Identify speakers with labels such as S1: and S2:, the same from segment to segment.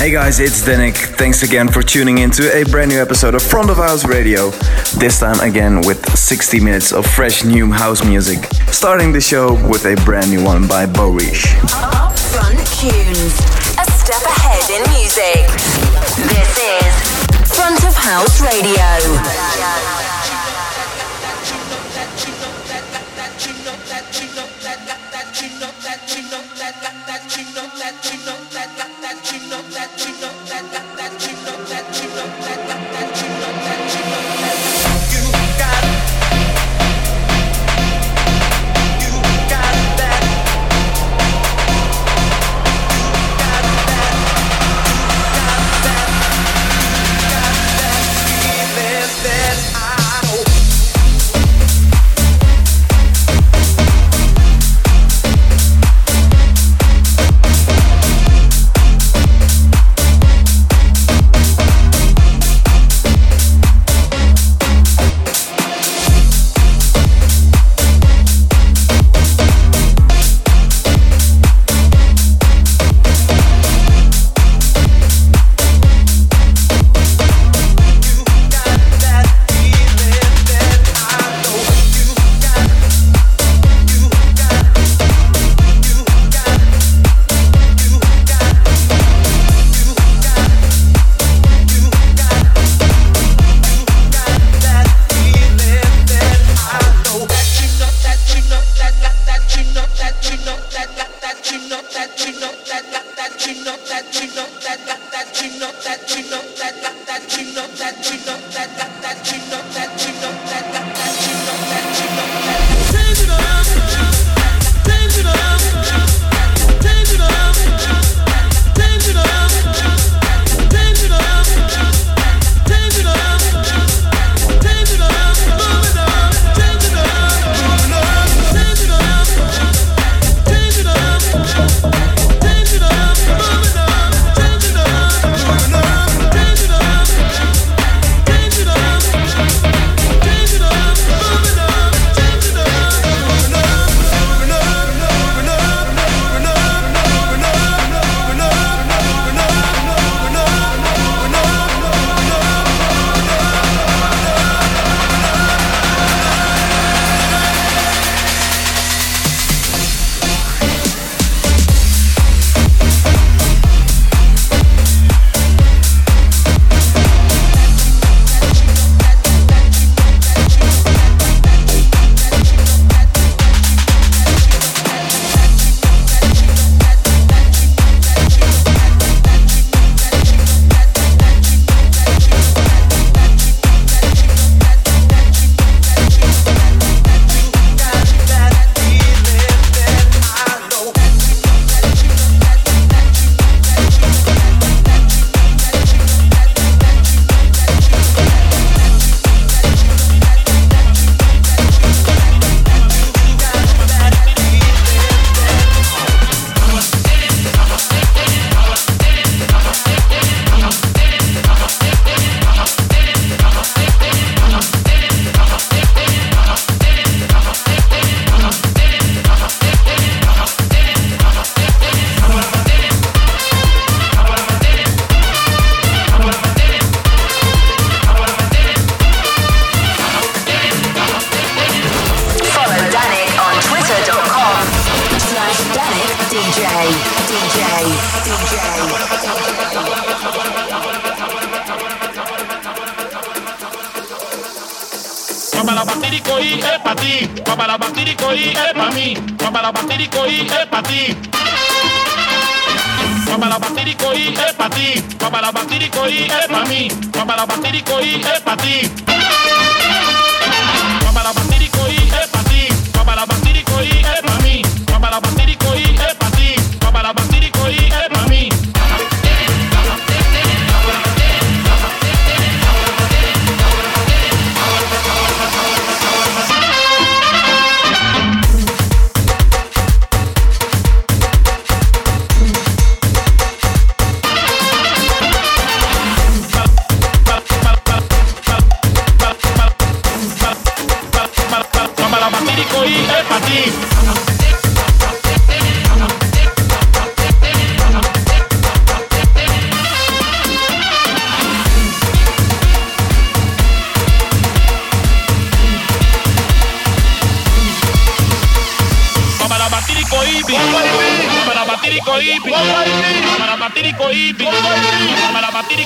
S1: Hey guys, it's Danik. Thanks again for tuning in to a brand new episode of Front of House Radio. This time again with 60 minutes of fresh new house music. Starting the show with a brand new one by Borish.
S2: Upfront tunes, a step ahead in music. This is Front of House Radio.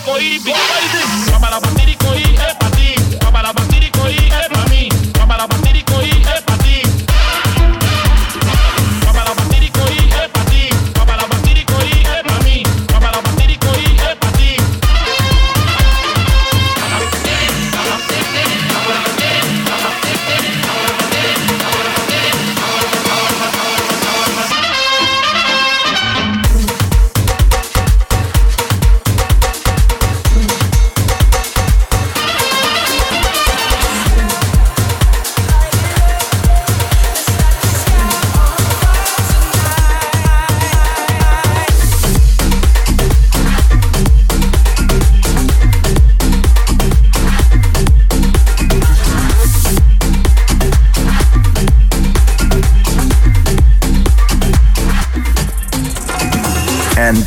S3: Cohibi, para batir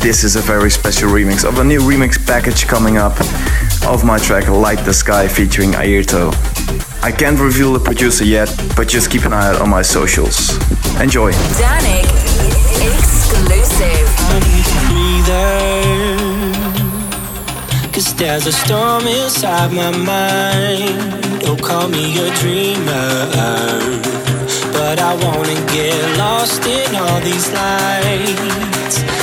S1: this is a very special remix of a new remix package coming up of my track Light the Sky featuring Ayrto. I can't reveal the producer yet, but just keep an eye out on my socials. Enjoy.
S2: Danik exclusive.
S4: I need a. Cause there's a storm inside my mind. Don't call me a dreamer. But I wanna get lost in all these lights.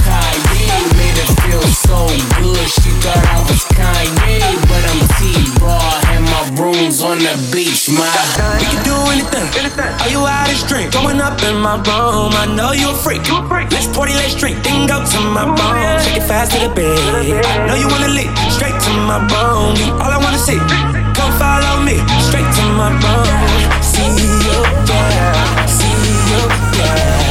S4: Kanye. Made her feel so good, she thought I was Kanye. But I'm T-Raw, Had my room's on the beach, my. Son, We can do anything. anything. Are you out of drink? Going up in my room, I know you a freak. You a freak. Let's party, let's drink. Then go to my room. Take it fast to the bed. I know you wanna lick. Straight to my room. All I wanna see. Come follow me. Straight to my room. See you, yeah. See you, yeah.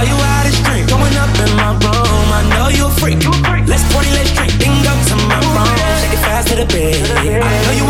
S4: Are you out of strength? Going up in my room. I know you a freak. Let's party, let's drink. Go to my room. Shake it fast to the bed. I know you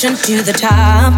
S5: pushing to the top.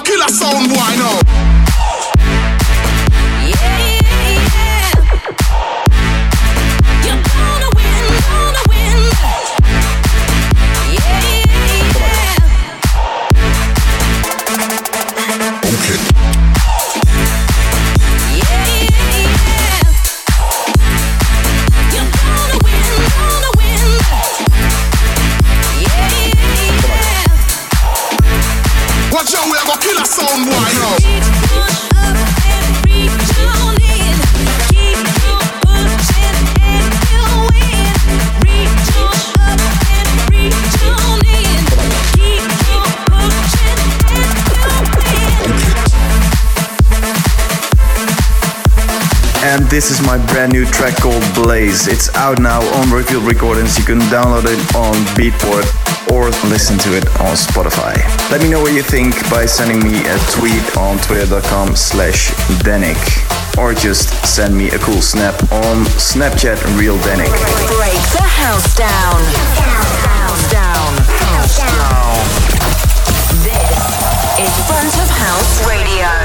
S6: Watch out, we are gonna kill a sound boy now.
S1: This is my brand new track called Blaze. It's out now on Revealed Recordings. You can download it on Beatport or listen to it on Spotify. Let me know what you think by sending me a tweet on twitter.com slash Danik. Or just send me a cool snap on Snapchat Real Danik.
S2: Break the house down. Down. House down. This is Front of House. Radio.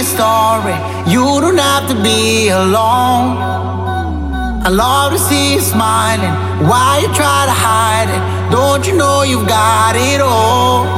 S7: your story. You don't have to be alone. I love to see you smiling. Why you try to hide it? Don't you know you've got it all?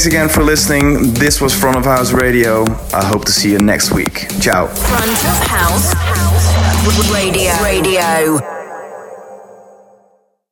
S1: Thanks again for listening. This was Front of House Radio. I hope to see you next week. Ciao.
S2: Front of House Radio. Radio.